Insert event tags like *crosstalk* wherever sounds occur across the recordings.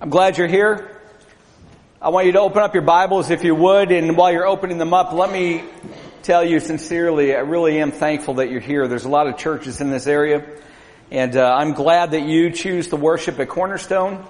I'm glad you're here. I want you to open up your Bibles if you would, and while you're opening them up, let me tell you sincerely, I really am thankful that you're here. There's a lot of churches in this area, and uh, I'm glad that you choose to worship at Cornerstone.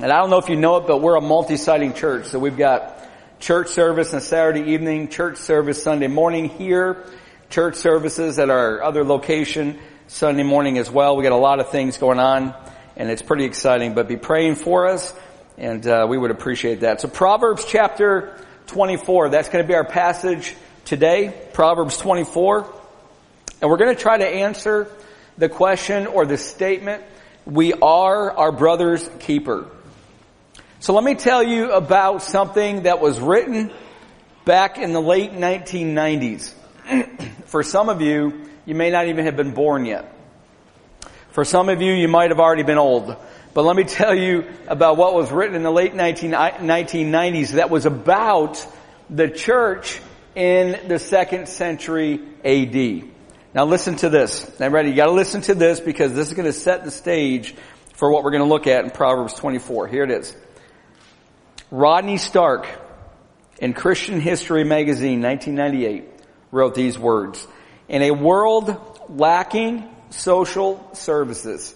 And I don't know if you know it, but we're a multi-siting church, so we've got church service on Saturday evening, church service Sunday morning here, church services at our other location Sunday morning as well. We got a lot of things going on and it's pretty exciting. But be praying for us, and uh, we would appreciate that. So Proverbs chapter 24, that's going to be our passage today, Proverbs 24. And we're going to try to answer the question or the statement, we are our brother's keeper. So let me tell you about something that was written back in the late 1990s. *clears throat* For some of you, you may not even have been born yet. For some of you, you might have already been old. But let me tell you about what was written in the late 19, 1990s that was about the church in the second century AD. Now listen to this. Now ready? You gotta listen to this because this is gonna set the stage for what we're gonna look at in Proverbs 24. Here it is. Rodney Stark in Christian History magazine 1998 wrote these words. In a world lacking social services.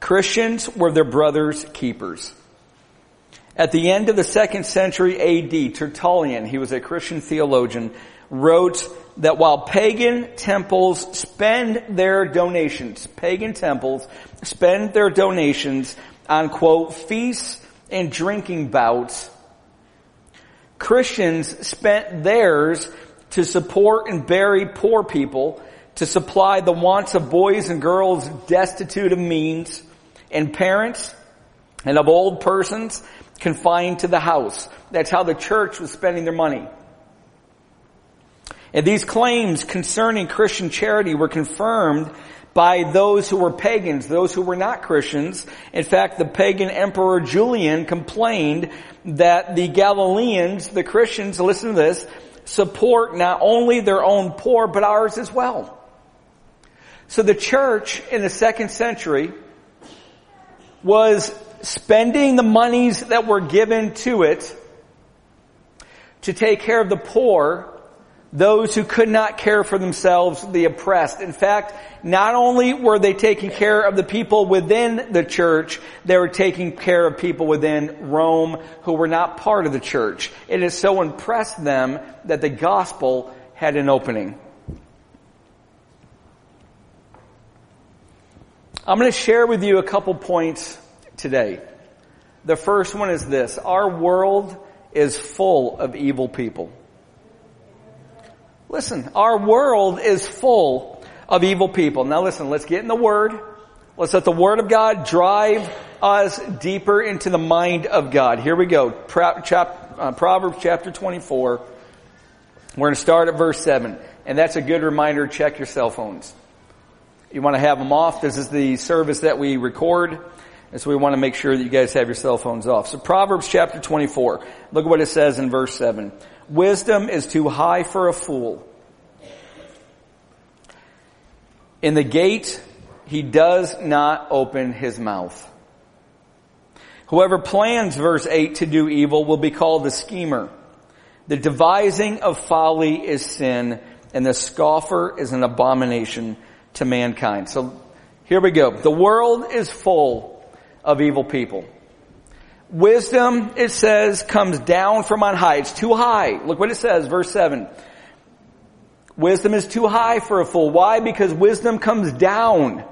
Christians were their brother's keepers. At the end of the second century AD, Tertullian, he was a Christian theologian, wrote that while pagan temples spend their donations, pagan temples spend their donations on quote, feasts and drinking bouts, Christians spent theirs to support and bury poor people to supply the wants of boys and girls destitute of means and parents and of old persons confined to the house. That's how the church was spending their money. And these claims concerning Christian charity were confirmed by those who were pagans, those who were not Christians. In fact, the pagan emperor Julian complained that the Galileans, the Christians, listen to this, support not only their own poor, but ours as well. So the church in the second century was spending the monies that were given to it to take care of the poor, those who could not care for themselves, the oppressed. In fact, not only were they taking care of the people within the church, they were taking care of people within Rome who were not part of the church. It has so impressed them that the gospel had an opening. I'm going to share with you a couple points today. The first one is this. Our world is full of evil people. Listen, our world is full of evil people. Now listen, let's get in the Word. Let's let the Word of God drive us deeper into the mind of God. Here we go. Uh, Proverbs chapter 24. We're going to start at verse 7. And that's a good reminder. Check your cell phones. You want to have them off. This is the service that we record. And so we want to make sure that you guys have your cell phones off. So Proverbs chapter 24. Look at what it says in verse 7. Wisdom is too high for a fool. In the gate, he does not open his mouth. Whoever plans, verse 8, to do evil will be called a schemer. The devising of folly is sin, and the scoffer is an abomination to mankind. So here we go. The world is full of evil people. Wisdom, it says, comes down from on high. It's too high. Look what it says, verse 7. Wisdom is too high for a fool. Why? Because wisdom comes down.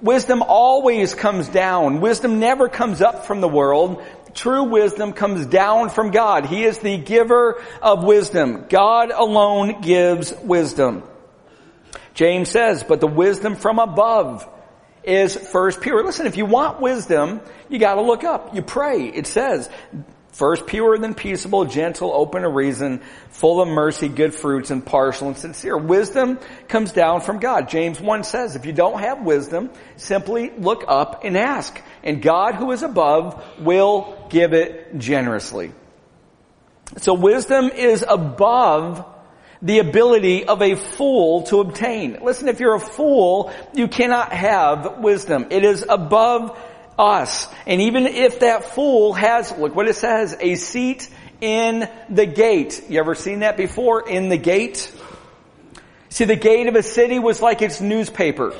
Wisdom always comes down. Wisdom never comes up from the world. True wisdom comes down from God. He is the giver of wisdom. God alone gives wisdom. James says, but the wisdom from above is first pure. Listen, if you want wisdom, you gotta look up. You pray. It says, first pure, then peaceable, gentle, open to reason, full of mercy, good fruits, and partial and sincere. Wisdom comes down from God. James 1 says, if you don't have wisdom, simply look up and ask. And God who is above will give it generously. So wisdom is above the ability of a fool to obtain. Listen, if you're a fool, you cannot have wisdom. It is above us. And even if that fool has, look what it says, a seat in the gate. You ever seen that before? In the gate? See, the gate of a city was like its newspaper.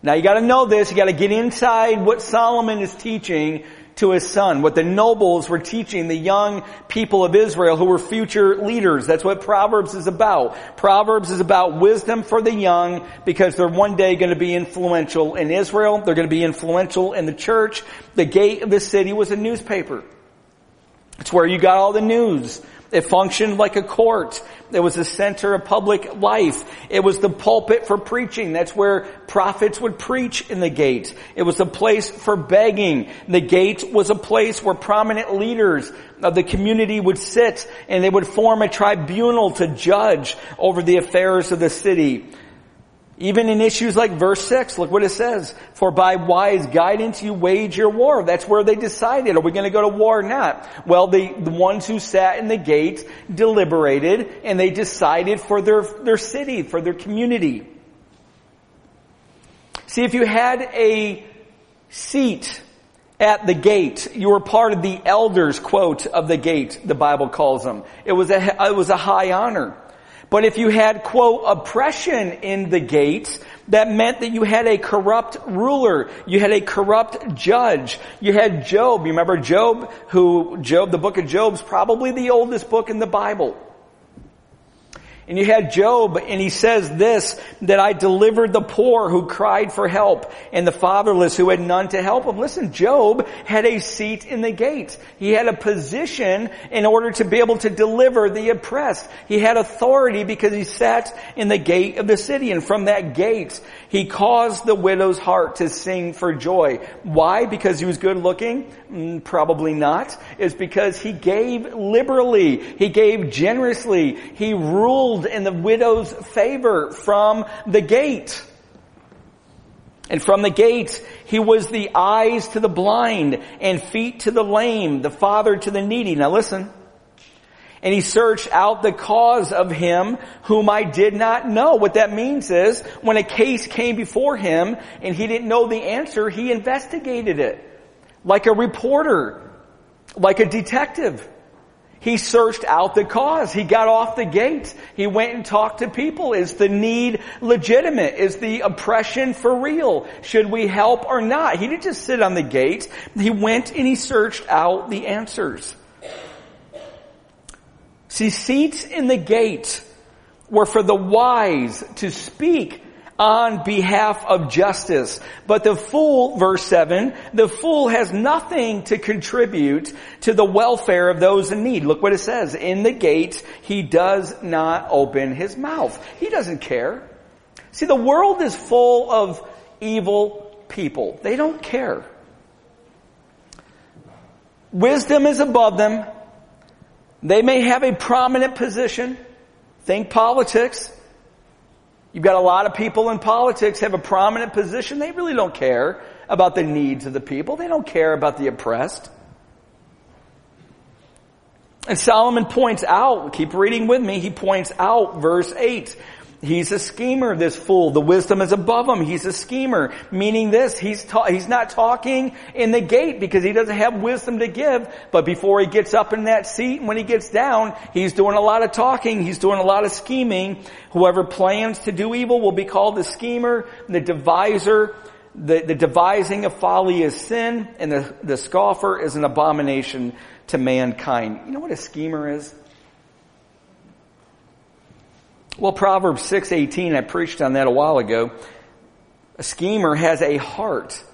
Now you gotta know this, you gotta get inside what Solomon is teaching to his son, what the nobles were teaching the young people of Israel who were future leaders. That's what Proverbs is about. Proverbs is about wisdom for the young because they're one day going to be influential in Israel. They're going to be influential in the church. The gate of the city was a newspaper. It's where you got all the news. It functioned like a court. It was the center of public life. It was the pulpit for preaching. That's where prophets would preach in the gate. It was a place for begging. The gate was a place where prominent leaders of the community would sit and they would form a tribunal to judge over the affairs of the city. Even in issues like verse 6, look what it says. For by wise guidance you wage your war. That's where they decided, are we going to go to war or not? Well, the, the ones who sat in the gate deliberated and they decided for their, their city, for their community. See, if you had a seat at the gate. You were part of the elders, quote, of the gate, the Bible calls them. It was a, it was a high honor. But if you had, quote, oppression in the gates, that meant that you had a corrupt ruler. You had a corrupt judge. You had Job. You remember Job, who, Job, the book of Job's probably the oldest book in the Bible. And you had Job, and he says this, that I delivered the poor who cried for help, and the fatherless who had none to help them. Listen, Job had a seat in the gate. He had a position in order to be able to deliver the oppressed. He had authority because he sat in the gate of the city, and from that gate, he caused the widow's heart to sing for joy. Why? Because he was good looking? Mm, probably not. It's because he gave liberally. He gave generously. He ruled in the widow's favor from the gate. And from the gate, he was the eyes to the blind and feet to the lame, the father to the needy. Now listen. And he searched out the cause of him whom I did not know. What that means is when a case came before him and he didn't know the answer, he investigated it. Like a reporter. Like a detective. He searched out the cause. He got off the gate. He went and talked to people. Is the need legitimate? Is the oppression for real? Should we help or not? He didn't just sit on the gate. He went and he searched out the answers. See, seats in the gate were for the wise to speak on behalf of justice. But the fool, verse 7, the fool has nothing to contribute to the welfare of those in need. Look what it says. In the gate, he does not open his mouth. He doesn't care. See, the world is full of evil people. They don't care. Wisdom is above them. They may have a prominent position. Think politics. You've got a lot of people in politics have a prominent position. They really don't care about the needs of the people. They don't care about the oppressed. And Solomon points out, keep reading with me, he points out verse 8. He's a schemer, this fool. The wisdom is above him. He's a schemer. Meaning this, he's, ta- he's not talking in the gate because he doesn't have wisdom to give. But before he gets up in that seat and when he gets down, he's doing a lot of talking. He's doing a lot of scheming. Whoever plans to do evil will be called the schemer, the deviser. The, the devising of folly is sin and the, the scoffer is an abomination to mankind. You know what a schemer is? Well, Proverbs 6:18, I preached on that a while ago. A schemer has a heart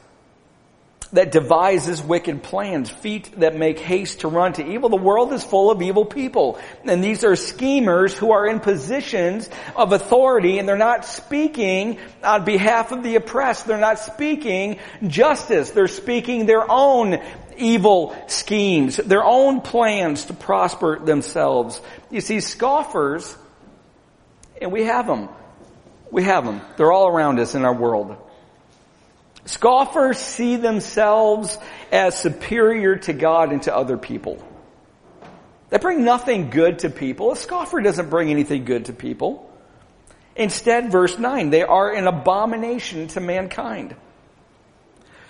that devises wicked plans, feet that make haste to run to evil. The world is full of evil people. And these are schemers who are in positions of authority and they're not speaking on behalf of the oppressed. They're not speaking justice. They're speaking their own evil schemes, their own plans to prosper themselves. You see, scoffers and we have them. We have them. They're all around us in our world. Scoffers see themselves as superior to God and to other people. They bring nothing good to people. A scoffer doesn't bring anything good to people. Instead, verse 9, they are an abomination to mankind.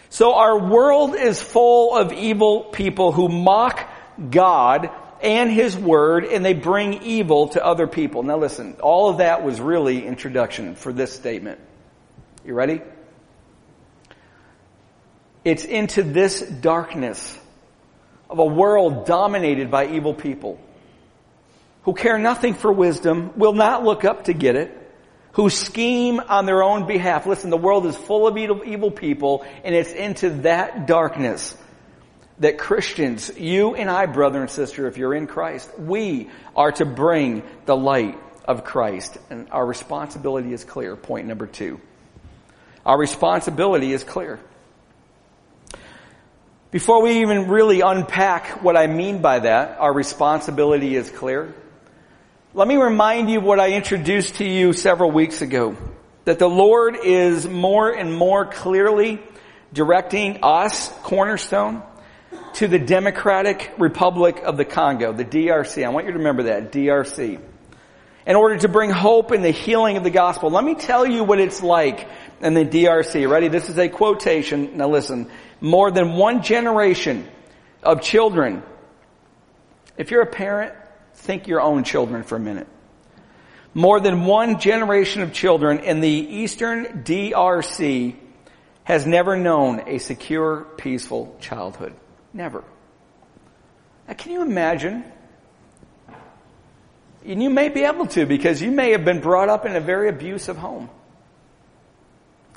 So our world is full of evil people who mock God and His Word and they bring evil to other people. Now listen, all of that was really introduction for this statement. You ready? It's into this darkness of a world dominated by evil people who care nothing for wisdom, will not look up to get it, who scheme on their own behalf. Listen, the world is full of evil, people and it's into that darkness that Christians, you and I, brother and sister, if you're in Christ, we are to bring the light of Christ. And our responsibility is clear. Point number two. Our responsibility is clear. Before we even really unpack what I mean by that, our responsibility is clear. Let me remind you what I introduced to you several weeks ago. That the Lord is more and more clearly directing us, Cornerstone, to the Democratic Republic of the Congo, the DRC. I want you to remember that, DRC. In order to bring hope and the healing of the gospel. Let me tell you what it's like in the DRC. Ready? This is a quotation. Now listen. More than one generation of children. If you're a parent, think your own children for a minute. More than one generation of children in the eastern DRC has never known a secure, peaceful childhood. Never. Now, can you imagine? And you may be able to because you may have been brought up in a very abusive home.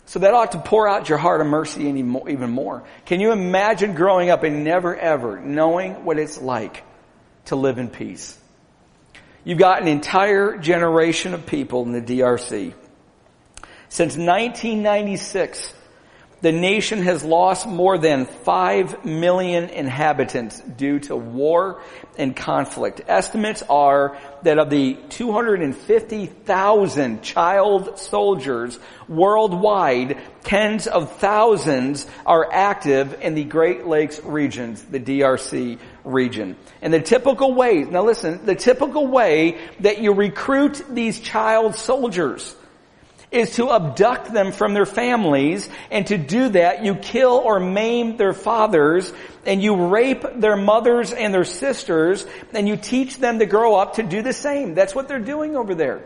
So that ought to pour out your heart of mercy even more. Can you imagine growing up and never ever knowing what it's like to live in peace? You've got an entire generation of people in the DRC. Since 1996, the nation has lost more than 5 million inhabitants due to war and conflict. Estimates are that of the 250,000 child soldiers worldwide, tens of thousands are active in the Great Lakes regions, the DRC region. And the typical way, now listen, the typical way that you recruit these child soldiers is to abduct them from their families, and to do that, you kill or maim their fathers, and you rape their mothers and their sisters, and you teach them to grow up to do the same. That's what they're doing over there.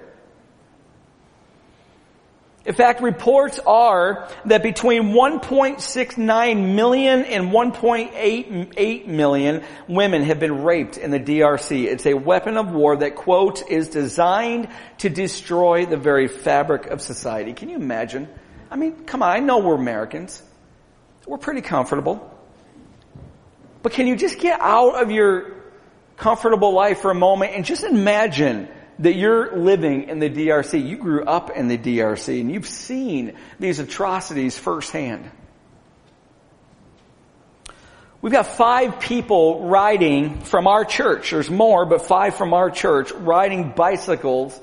In fact, reports are that between 1.69 million and 1.88 million women have been raped in the DRC. It's a weapon of war that, quote, is designed to destroy the very fabric of society. Can you imagine? I mean, come on, I know we're Americans. We're pretty comfortable. But can you just get out of your comfortable life for a moment and just imagine that you're living in the DRC. You grew up in the DRC and you've seen these atrocities firsthand. We've got five people riding from our church. There's more, but five from our church riding bicycles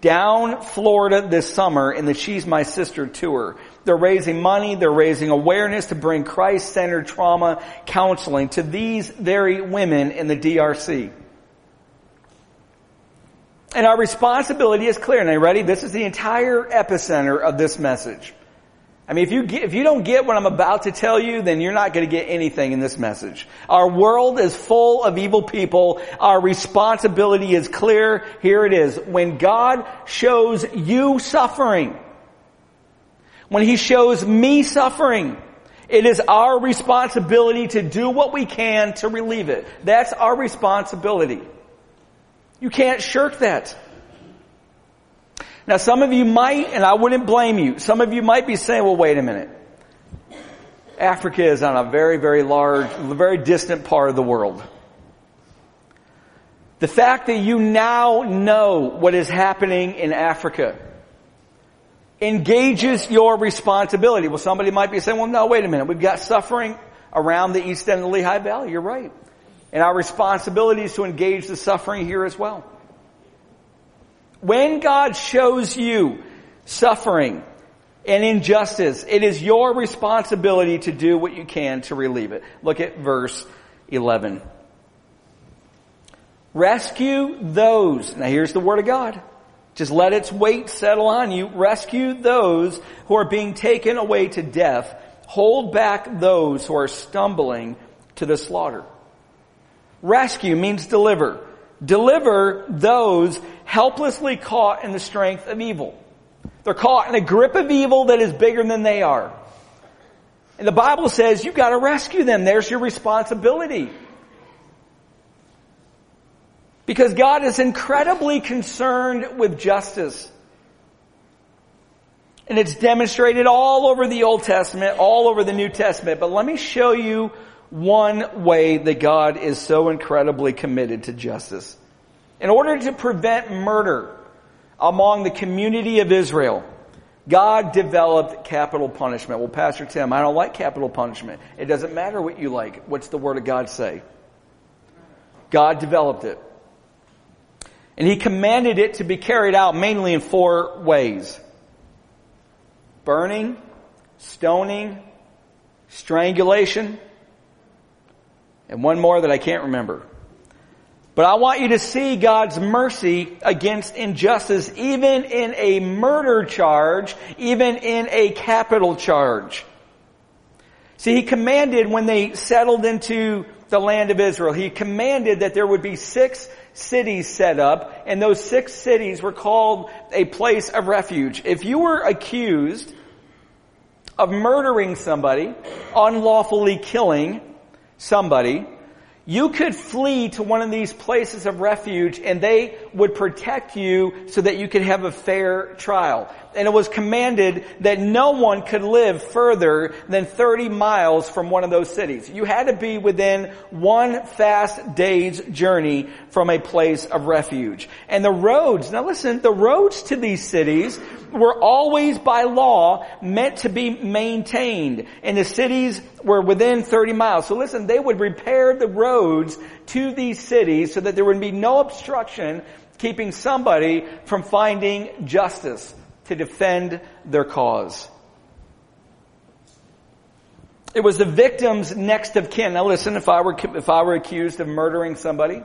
down Florida this summer in the She's My Sister tour. They're raising money, they're raising awareness to bring Christ-centered trauma counseling to these very women in the DRC. And our responsibility is clear. Now, ready? This is the entire epicenter of this message. I mean, if you get, if you don't get what I'm about to tell you, then you're not going to get anything in this message. Our world is full of evil people. Our responsibility is clear. Here it is. When God shows you suffering, when He shows me suffering, it is our responsibility to do what we can to relieve it. That's our responsibility. You can't shirk that. Now some of you might, and I wouldn't blame you, some of you might be saying, well wait a minute. Africa is on a very, very large, very distant part of the world. The fact that you now know what is happening in Africa engages your responsibility. Well, somebody might be saying, well, no, wait a minute. We've got suffering around the east end of the Lehigh Valley. You're right. And our responsibility is to engage the suffering here as well. When God shows you suffering and injustice, it is your responsibility to do what you can to relieve it. Look at verse 11. Rescue those. Now here's the word of God. Just let its weight settle on you. Rescue those who are being taken away to death hold back those who are stumbling to the slaughter. Rescue means deliver. Deliver those helplessly caught in the strength of evil. They're caught in a grip of evil that is bigger than they are. And the Bible says you've got to rescue them. There's your responsibility. Because God is incredibly concerned with justice. And it's demonstrated all over the Old Testament, all over the New Testament. But let me show you one way that God is so incredibly committed to justice. In order to prevent murder among the community of Israel, God developed capital punishment. Well, Pastor Tim, I don't like capital punishment. It doesn't matter what you like. What's the Word of God say? God developed it. And He commanded it to be carried out mainly in four ways burning, stoning, strangulation, and one more that I can't remember. But I want you to see God's mercy against injustice, even in a murder charge, even in a capital charge. See, He commanded when they settled into the land of Israel, He commanded that there would be six cities set up, and those six cities were called a place of refuge. If you were accused of murdering somebody, unlawfully killing somebody, you could flee to one of these places of refuge and they would protect you so that you could have a fair trial. And it was commanded that no one could live further than 30 miles from one of those cities. You had to be within one fast day's journey from a place of refuge. And the roads, now listen, the roads to these cities were always by law meant to be maintained. And the cities were within 30 miles. So listen, they would repair the roads to these cities so that there would be no obstruction keeping somebody from finding justice to defend their cause. It was the victim's next of kin. Now listen, if I were, if I were accused of murdering somebody,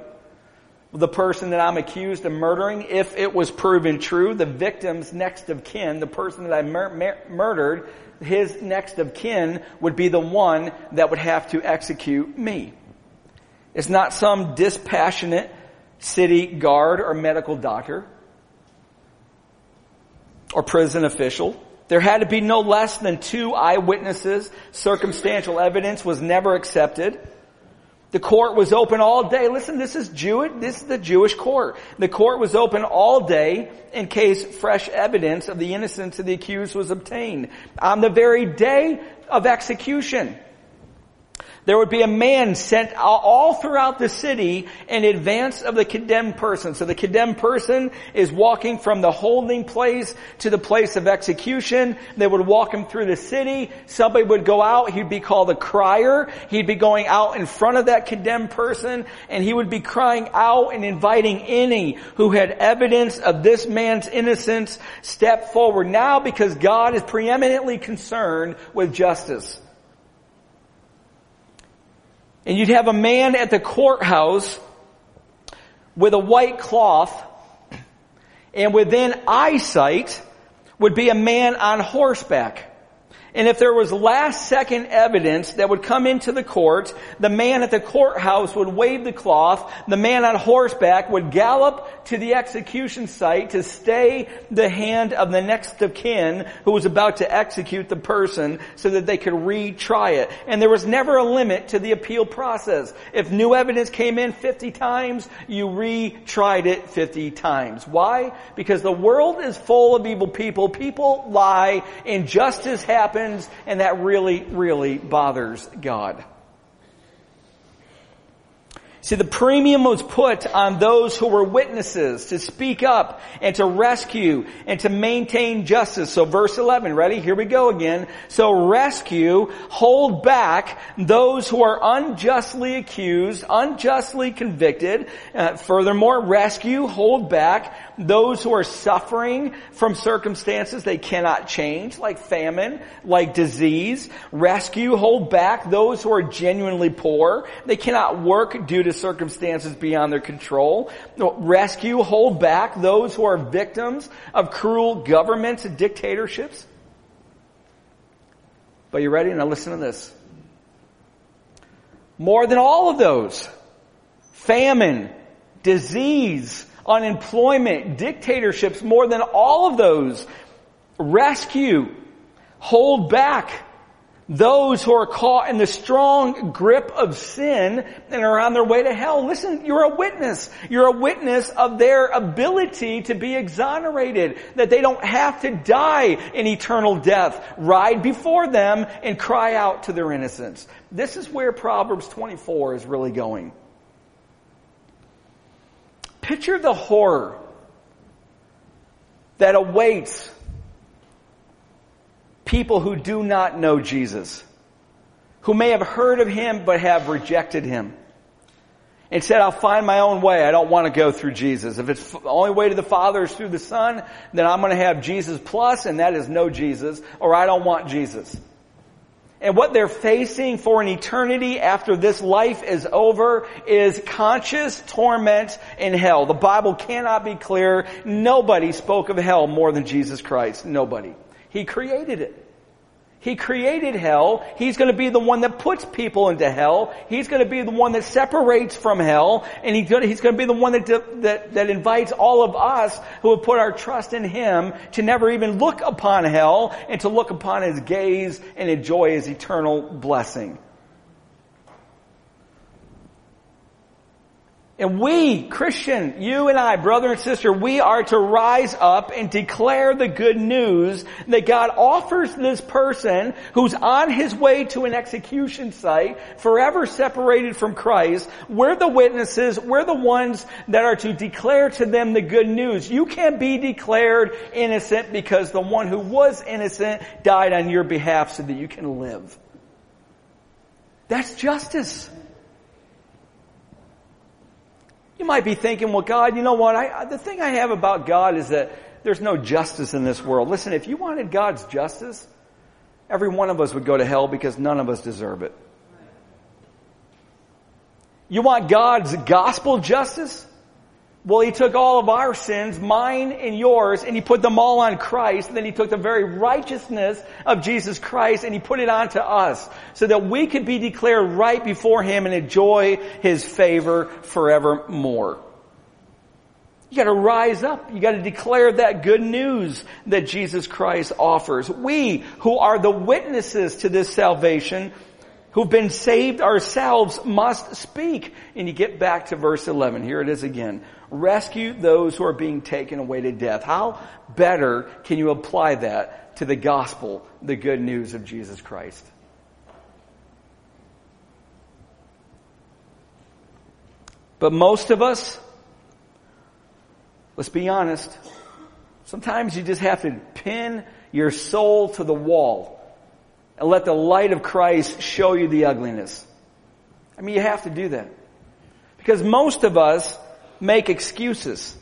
the person that I'm accused of murdering, if it was proven true, the victim's next of kin, the person that I mur- mur- murdered, his next of kin would be the one that would have to execute me. It's not some dispassionate city guard or medical doctor or prison official. There had to be no less than two eyewitnesses. Circumstantial evidence was never accepted. The court was open all day. Listen, this is Jewish, this is the Jewish court. The court was open all day in case fresh evidence of the innocence of the accused was obtained. On the very day of execution, there would be a man sent all throughout the city in advance of the condemned person. So the condemned person is walking from the holding place to the place of execution. They would walk him through the city. Somebody would go out. He'd be called a crier. He'd be going out in front of that condemned person and he would be crying out and inviting any who had evidence of this man's innocence step forward now because God is preeminently concerned with justice. And you'd have a man at the courthouse with a white cloth, and within eyesight would be a man on horseback. And if there was last second evidence that would come into the court, the man at the courthouse would wave the cloth, the man on horseback would gallop to the execution site to stay the hand of the next of kin who was about to execute the person so that they could retry it. And there was never a limit to the appeal process. If new evidence came in 50 times, you retried it 50 times. Why? Because the world is full of evil people. People lie, injustice happens, happens, and that really, really bothers God. See, the premium was put on those who were witnesses to speak up and to rescue and to maintain justice. So verse 11, ready? Here we go again. So rescue, hold back those who are unjustly accused, unjustly convicted. Uh, furthermore, rescue, hold back those who are suffering from circumstances they cannot change, like famine, like disease. Rescue, hold back those who are genuinely poor. They cannot work due to circumstances beyond their control. Rescue, hold back those who are victims of cruel governments and dictatorships. But you ready? Now listen to this. More than all of those, famine, disease, unemployment, dictatorships, more than all of those, rescue, hold back, those who are caught in the strong grip of sin and are on their way to hell. Listen, you're a witness. You're a witness of their ability to be exonerated, that they don't have to die in eternal death. Ride before them and cry out to their innocence. This is where Proverbs 24 is really going. Picture the horror that awaits people who do not know Jesus, who may have heard of him but have rejected him. And said, I'll find my own way. I don't want to go through Jesus. If it's the only way to the Father is through the Son, then I'm going to have Jesus plus, and that is no Jesus, or I don't want Jesus. And what they're facing for an eternity after this life is over is conscious torment in hell. The Bible cannot be clear. Nobody spoke of hell more than Jesus Christ. Nobody. He created it. He created hell. He's going to be the one that puts people into hell. He's going to be the one that separates from hell. And he's going to be the one that, that, that invites all of us who have put our trust in Him to never even look upon hell and to look upon His gaze and enjoy His eternal blessing. And we, Christian, you and I, brother and sister, we are to rise up and declare the good news that God offers this person who's on his way to an execution site, forever separated from Christ. We're the witnesses. We're the ones that are to declare to them the good news. You can't be declared innocent because the one who was innocent died on your behalf so that you can live. That's justice. You might be thinking, well, God, you know what? I, the thing I have about God is that there's no justice in this world. Listen, if you wanted God's justice, every one of us would go to hell because none of us deserve it. You want God's gospel justice? Well, he took all of our sins, mine and yours, and he put them all on Christ. And then he took the very righteousness of Jesus Christ and he put it onto us so that we could be declared right before him and enjoy his favor forevermore. You gotta rise up. You gotta declare that good news that Jesus Christ offers. We who are the witnesses to this salvation who've been saved ourselves must speak. And you get back to verse 11. Here it is again rescue those who are being taken away to death. How better can you apply that to the gospel, the good news of Jesus Christ? But most of us, let's be honest, sometimes you just have to pin your soul to the wall and let the light of Christ show you the ugliness. I mean, you have to do that. Because most of us make excuses.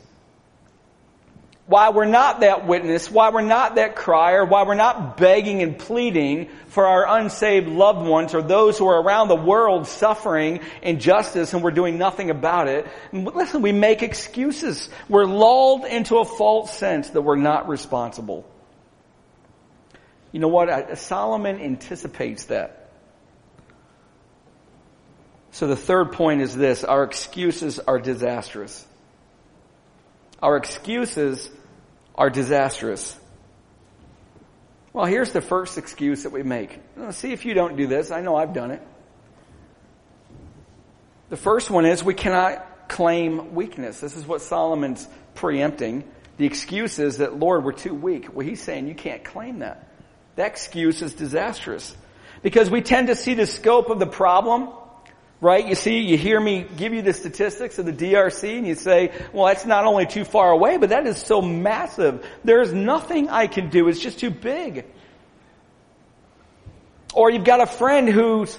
Why we're not that witness, why we're not that crier, why we're not begging and pleading for our unsaved loved ones or those who are around the world suffering injustice and we're doing nothing about it. listen, we make excuses. We're lulled into a false sense that we're not responsible. You know what? Solomon anticipates that. So the third point is this, our excuses are disastrous. Our excuses are disastrous. Well, here's the first excuse that we make. See if you don't do this. I know I've done it. The first one is we cannot claim weakness. This is what Solomon's preempting. The excuse is that, Lord, we're too weak. Well, he's saying you can't claim that. That excuse is disastrous. Because we tend to see the scope of the problem Right? You see, you hear me give you the statistics of the DRC and you say, well, that's not only too far away, but that is so massive. There's nothing I can do. It's just too big. Or you've got a friend who's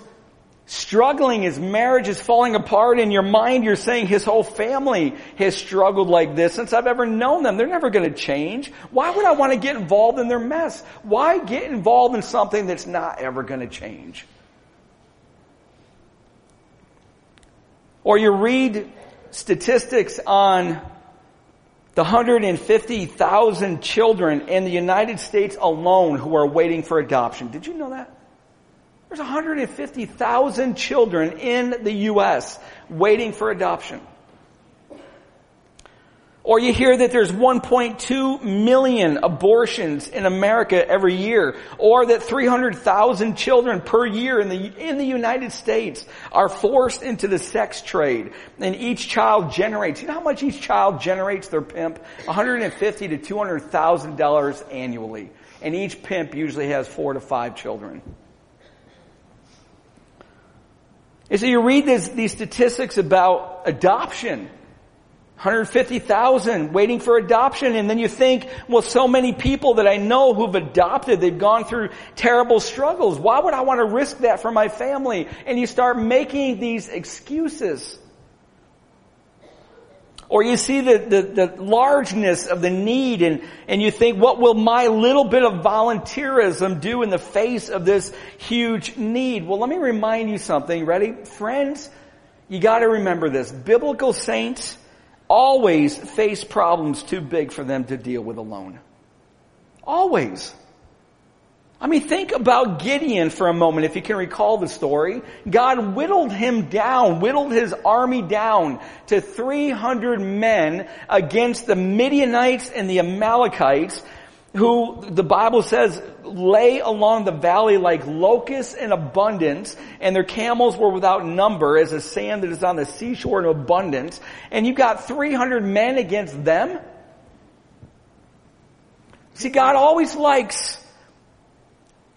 struggling, his marriage is falling apart, in your mind you're saying his whole family has struggled like this since I've ever known them. They're never going to change. Why would I want to get involved in their mess? Why get involved in something that's not ever going to change? Or you read statistics on the 150,000 children in the United States alone who are waiting for adoption. Did you know that? There's 150,000 children in the U.S. waiting for adoption. Or you hear that there's 1.2 million abortions in America every year. Or that 300,000 children per year in the, in the United States are forced into the sex trade. And each child generates, you know how much each child generates their pimp? 150 to $200,000 annually. And each pimp usually has four to five children. And so you read this, these statistics about adoption 150,000 waiting for adoption. And then you think, well, so many people that I know who've adopted, they've gone through terrible struggles. Why would I want to risk that for my family? And you start making these excuses. Or you see the, the, the largeness of the need and, and you think, what will my little bit of volunteerism do in the face of this huge need? Well, let me remind you something. Ready? Friends, you gotta remember this. Biblical saints, always face problems too big for them to deal with alone. Always. I mean, think about Gideon for a moment, if you can recall the story. God whittled him down, whittled his army down to 300 men against the Midianites and the Amalekites who the Bible says lay along the valley like locusts in abundance, and their camels were without number as the sand that is on the seashore in abundance, and you've got 300 men against them? See, God always likes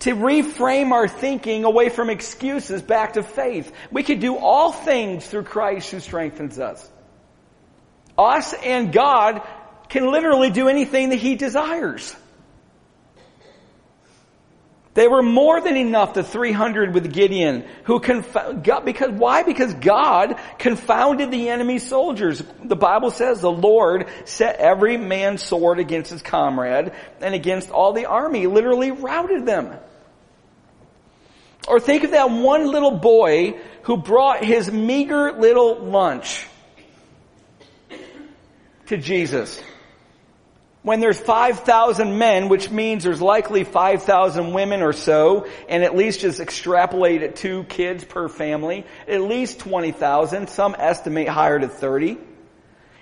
to reframe our thinking away from excuses back to faith. We can do all things through Christ who strengthens us. Us and God can literally do anything that He desires. They were more than enough, the 300 with Gideon, who conf- because, why? Because God confounded the enemy soldiers. The Bible says the Lord set every man's sword against his comrade and against all the army, literally routed them. Or think of that one little boy who brought his meager little lunch to Jesus when there's 5,000 men, which means there's likely 5,000 women or so, and at least just extrapolate at two kids per family, at least 20,000, some estimate higher to 30.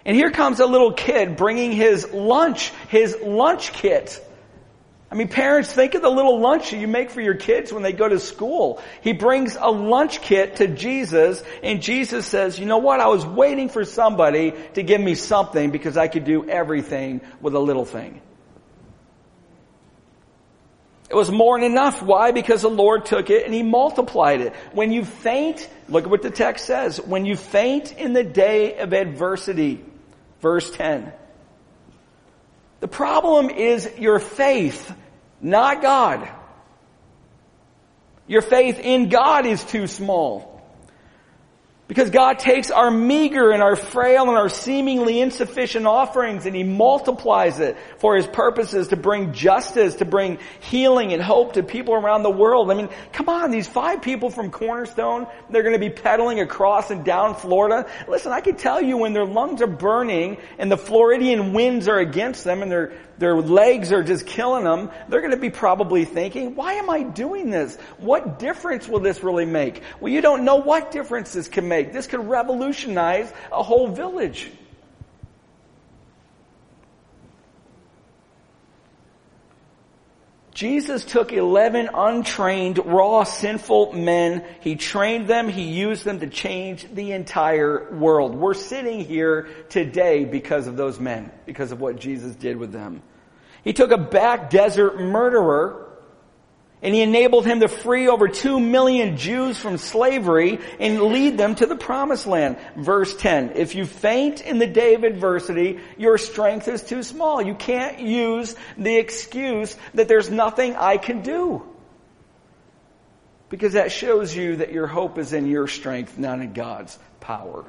And here comes a little kid bringing his lunch, his lunch kit. I mean, parents, think of the little lunch you make for your kids when they go to school. He brings a lunch kit to Jesus, and Jesus says, you know what? I was waiting for somebody to give me something because I could do everything with a little thing. It was more than enough. Why? Because the Lord took it and He multiplied it. When you faint, look at what the text says. When you faint in the day of adversity, verse 10, the problem is your faith, not God. Your faith in God is too small. Because God takes our meager and our frail and our seemingly insufficient offerings and He multiplies it for His purposes to bring justice, to bring healing and hope to people around the world. I mean, come on, these five people from Cornerstone, they're going to be pedaling across and down Florida. Listen, I can tell you when their lungs are burning and the Floridian winds are against them and they're their legs are just killing them, they're going to be probably thinking, why am I doing this? What difference will this really make? Well, you don't know what difference this can make. This could revolutionize a whole village. Jesus took 11 untrained, raw, sinful men. He trained them. He used them to change the entire world. We're sitting here today because of those men, because of what Jesus did with them. He took a back desert murderer and he enabled him to free over two million Jews from slavery and lead them to the promised land. Verse 10. If you faint in the day of adversity, your strength is too small. You can't use the excuse that there's nothing I can do. Because that shows you that your hope is in your strength, not in God's power.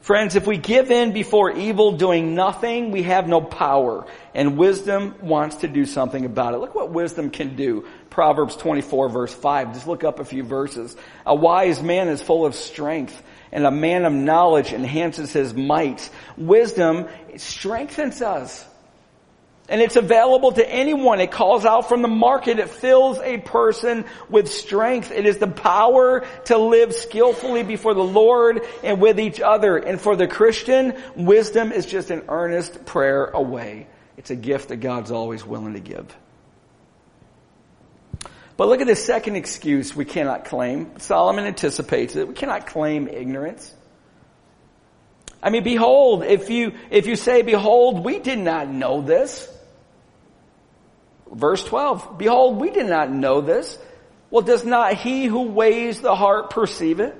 Friends, if we give in before evil doing nothing, we have no power. And wisdom wants to do something about it. Look what wisdom can do. Proverbs 24 verse 5. Just look up a few verses. A wise man is full of strength and a man of knowledge enhances his might. Wisdom strengthens us. And it's available to anyone. It calls out from the market. It fills a person with strength. It is the power to live skillfully before the Lord and with each other. And for the Christian, wisdom is just an earnest prayer away. It's a gift that God's always willing to give. But look at the second excuse we cannot claim. Solomon anticipates it. We cannot claim ignorance. I mean, behold, if you, if you say, behold, we did not know this. Verse 12, behold, we did not know this. Well, does not he who weighs the heart perceive it?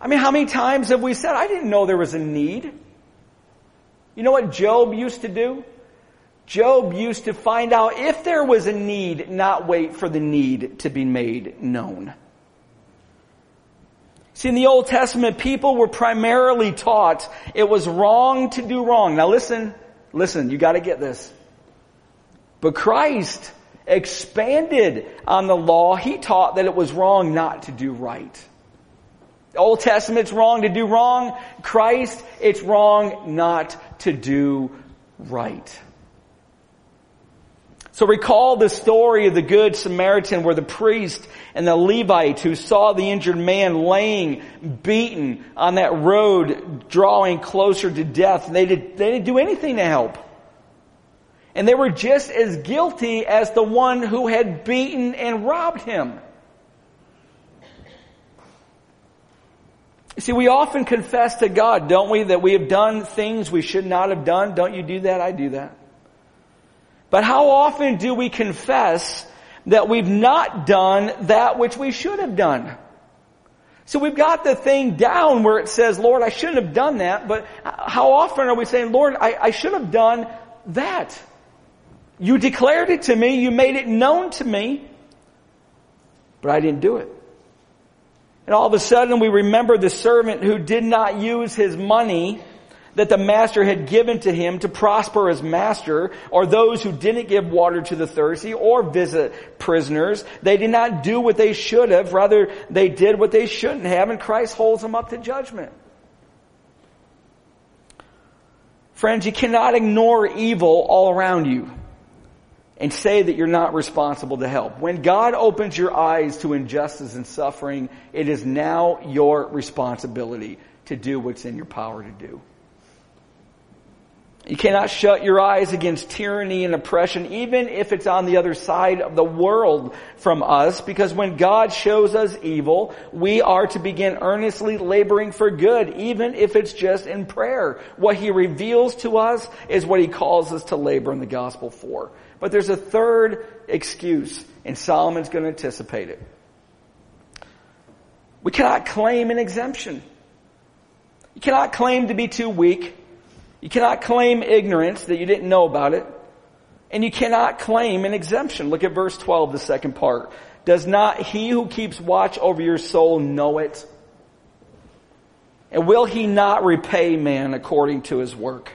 I mean, how many times have we said, I didn't know there was a need? You know what Job used to do? Job used to find out if there was a need, not wait for the need to be made known. See, in the Old Testament, people were primarily taught it was wrong to do wrong. Now listen, listen, you gotta get this. But Christ expanded on the law. He taught that it was wrong not to do right. The Old Testament's wrong to do wrong. Christ, it's wrong not to do right. So recall the story of the Good Samaritan where the priest and the Levite who saw the injured man laying, beaten on that road, drawing closer to death. They, did, they didn't do anything to help. And they were just as guilty as the one who had beaten and robbed him. See, we often confess to God, don't we, that we have done things we should not have done. Don't you do that? I do that. But how often do we confess that we've not done that which we should have done? So we've got the thing down where it says, Lord, I shouldn't have done that, but how often are we saying, Lord, I, I should have done that? You declared it to me. You made it known to me. But I didn't do it. And all of a sudden we remember the servant who did not use his money that the master had given to him to prosper as master, or those who didn't give water to the thirsty or visit prisoners. They did not do what they should have. Rather, they did what they shouldn't have, and Christ holds them up to judgment. Friends, you cannot ignore evil all around you and say that you're not responsible to help. When God opens your eyes to injustice and suffering, it is now your responsibility to do what's in your power to do. You cannot shut your eyes against tyranny and oppression, even if it's on the other side of the world from us, because when God shows us evil, we are to begin earnestly laboring for good, even if it's just in prayer. What He reveals to us is what He calls us to labor in the gospel for. But there's a third excuse, and Solomon's going to anticipate it. We cannot claim an exemption. You cannot claim to be too weak. You cannot claim ignorance that you didn't know about it. And you cannot claim an exemption. Look at verse 12, the second part. Does not he who keeps watch over your soul know it? And will he not repay man according to his work?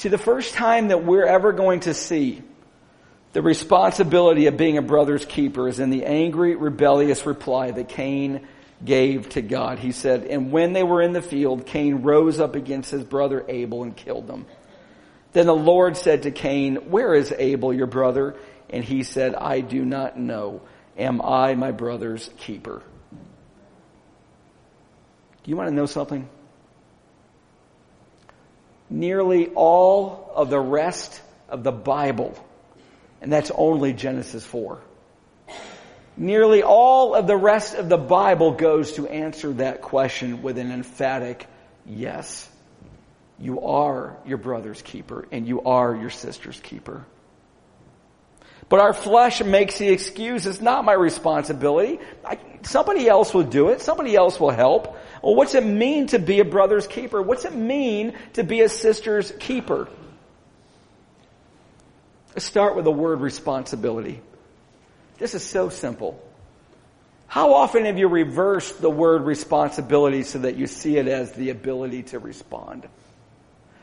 See, the first time that we're ever going to see the responsibility of being a brother's keeper is in the angry, rebellious reply that Cain gave to God. He said, And when they were in the field, Cain rose up against his brother Abel and killed him. Then the Lord said to Cain, Where is Abel, your brother? And he said, I do not know. Am I my brother's keeper? Do you want to know something? Nearly all of the rest of the Bible, and that's only Genesis 4 Nearly all of the rest of the Bible goes to answer that question with an emphatic yes. You are your brother's keeper and you are your sister's keeper. But our flesh makes the excuse, it's not my responsibility. I, somebody else will do it. Somebody else will help. Well, what's it mean to be a brother's keeper? What's it mean to be a sister's keeper? Let's start with the word responsibility. This is so simple. How often have you reversed the word responsibility so that you see it as the ability to respond?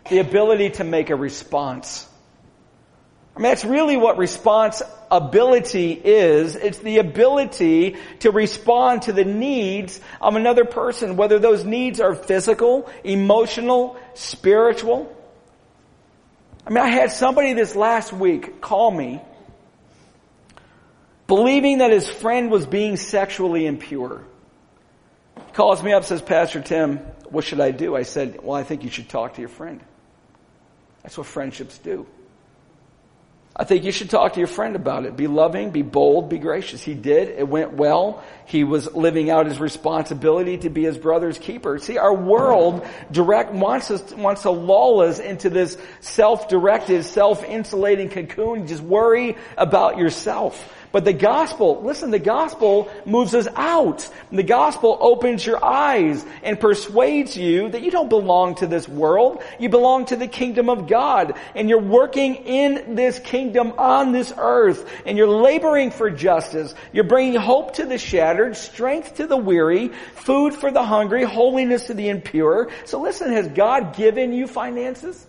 The ability to make a response. I mean, that's really what responsibility is. It's the ability to respond to the needs of another person, whether those needs are physical, emotional, spiritual. I mean, I had somebody this last week call me believing that his friend was being sexually impure. He calls me up, says, Pastor Tim, what should I do? I said, well, I think you should talk to your friend. That's what friendships do. I think you should talk to your friend about it. Be loving, be bold, be gracious. He did. It went well. He was living out his responsibility to be his brother's keeper. See, our world direct wants us wants to lull us into this self-directed, self-insulating cocoon. Just worry about yourself. But the gospel, listen, the gospel moves us out. The gospel opens your eyes and persuades you that you don't belong to this world. You belong to the kingdom of God. And you're working in this kingdom on this earth. And you're laboring for justice. You're bringing hope to the shattered, strength to the weary, food for the hungry, holiness to the impure. So listen, has God given you finances?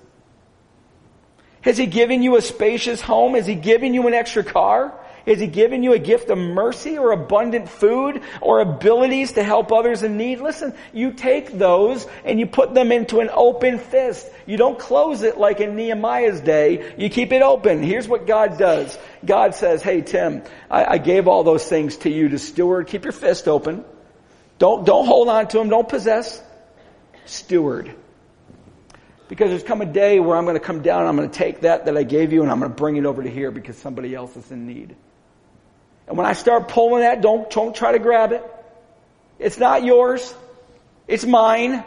Has He given you a spacious home? Has He given you an extra car? Has He giving you a gift of mercy or abundant food or abilities to help others in need? Listen, you take those and you put them into an open fist. You don't close it like in Nehemiah's day. You keep it open. Here's what God does. God says, hey Tim, I, I gave all those things to you to steward. Keep your fist open. Don't, don't hold on to them. Don't possess. Steward. Because there's come a day where I'm going to come down I'm going to take that that I gave you and I'm going to bring it over to here because somebody else is in need. And when I start pulling that, don't, don't try to grab it. It's not yours. It's mine.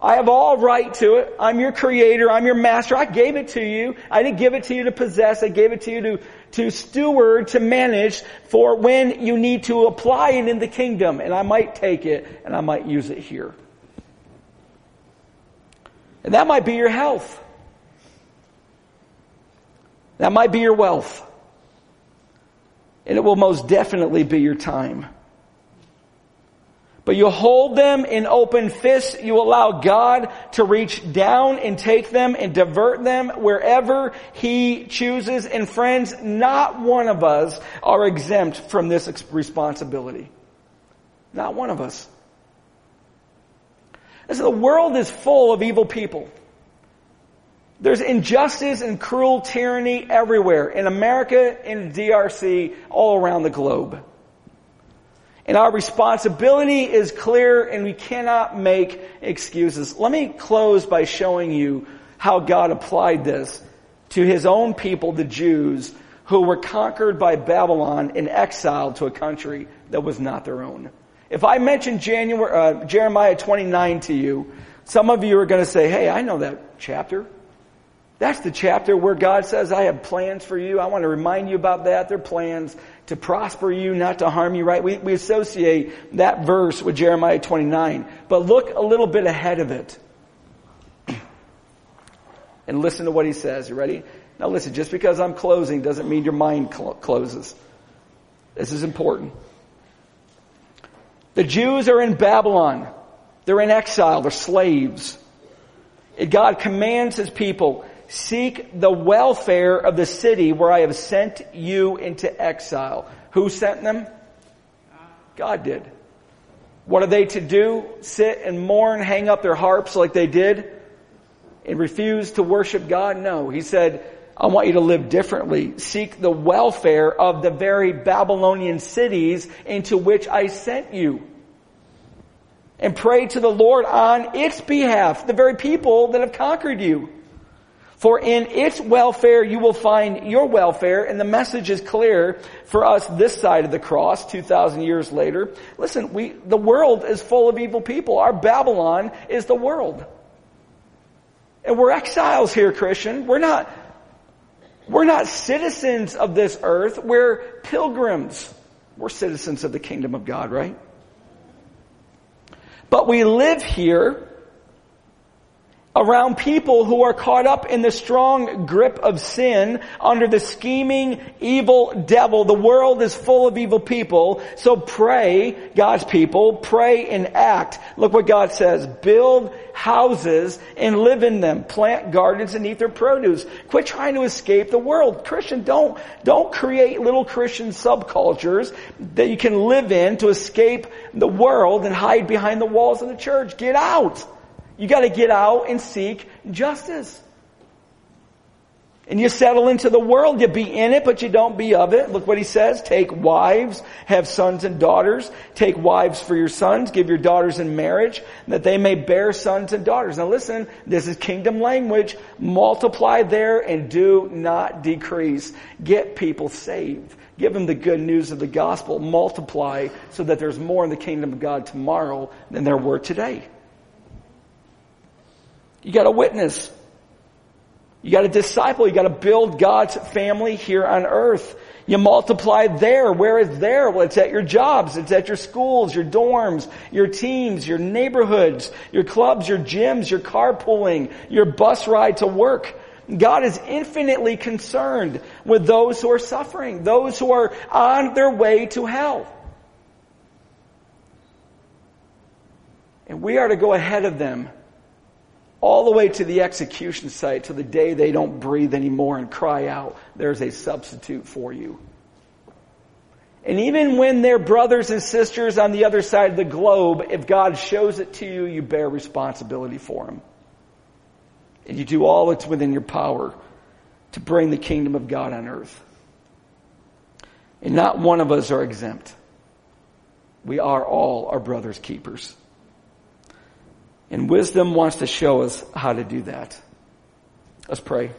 I have all right to it. I'm your creator. I'm your master. I gave it to you. I didn't give it to you to possess. I gave it to you to, to steward, to manage for when you need to apply it in the kingdom. And I might take it and I might use it here. And that might be your health. That might be your wealth. And it will most definitely be your time. But you hold them in open fists. You allow God to reach down and take them and divert them wherever He chooses. And friends, not one of us are exempt from this responsibility. Not one of us. Listen, the world is full of evil people. There's injustice and cruel tyranny everywhere in America, in DRC, all around the globe. And our responsibility is clear and we cannot make excuses. Let me close by showing you how God applied this to his own people, the Jews, who were conquered by Babylon and exiled to a country that was not their own. If I mention January, uh, Jeremiah 29 to you, some of you are going to say, hey, I know that chapter. That's the chapter where God says, I have plans for you. I want to remind you about that. They're plans to prosper you, not to harm you, right? We, we associate that verse with Jeremiah 29. But look a little bit ahead of it. *clears throat* And listen to what he says. You ready? Now listen, just because I'm closing doesn't mean your mind cl- closes. This is important. The Jews are in Babylon. They're in exile. They're slaves. God commands his people, Seek the welfare of the city where I have sent you into exile. Who sent them? God did. What are they to do? Sit and mourn, hang up their harps like they did, and refuse to worship God? No. He said, I want you to live differently. Seek the welfare of the very Babylonian cities into which I sent you. And pray to the Lord on its behalf, the very people that have conquered you. For in its welfare you will find your welfare, and the message is clear for us this side of the cross, 2,000 years later. Listen, we, the world is full of evil people. Our Babylon is the world. And we're exiles here, Christian. We're not, we're not citizens of this earth. We're pilgrims. We're citizens of the kingdom of God, right? But we live here around people who are caught up in the strong grip of sin under the scheming evil devil. The world is full of evil people. So pray, God's people, pray and act. Look what God says. Build houses and live in them. Plant gardens and eat their produce. Quit trying to escape the world. Christian, don't, don't create little Christian subcultures that you can live in to escape the world and hide behind the walls of the church. Get out. You gotta get out and seek justice. And you settle into the world, you be in it, but you don't be of it. Look what he says. Take wives, have sons and daughters. Take wives for your sons, give your daughters in marriage, that they may bear sons and daughters. Now listen, this is kingdom language. Multiply there and do not decrease. Get people saved. Give them the good news of the gospel. Multiply so that there's more in the kingdom of God tomorrow than there were today. You gotta witness. You gotta disciple. You gotta build God's family here on earth. You multiply there. Where is there? Well, it's at your jobs. It's at your schools, your dorms, your teams, your neighborhoods, your clubs, your gyms, your carpooling, your bus ride to work. God is infinitely concerned with those who are suffering, those who are on their way to hell. And we are to go ahead of them all the way to the execution site to the day they don't breathe anymore and cry out, there's a substitute for you. And even when they're brothers and sisters on the other side of the globe, if God shows it to you, you bear responsibility for them. And you do all that's within your power to bring the kingdom of God on earth. And not one of us are exempt. We are all our brother's keepers. And wisdom wants to show us how to do that. Let's pray.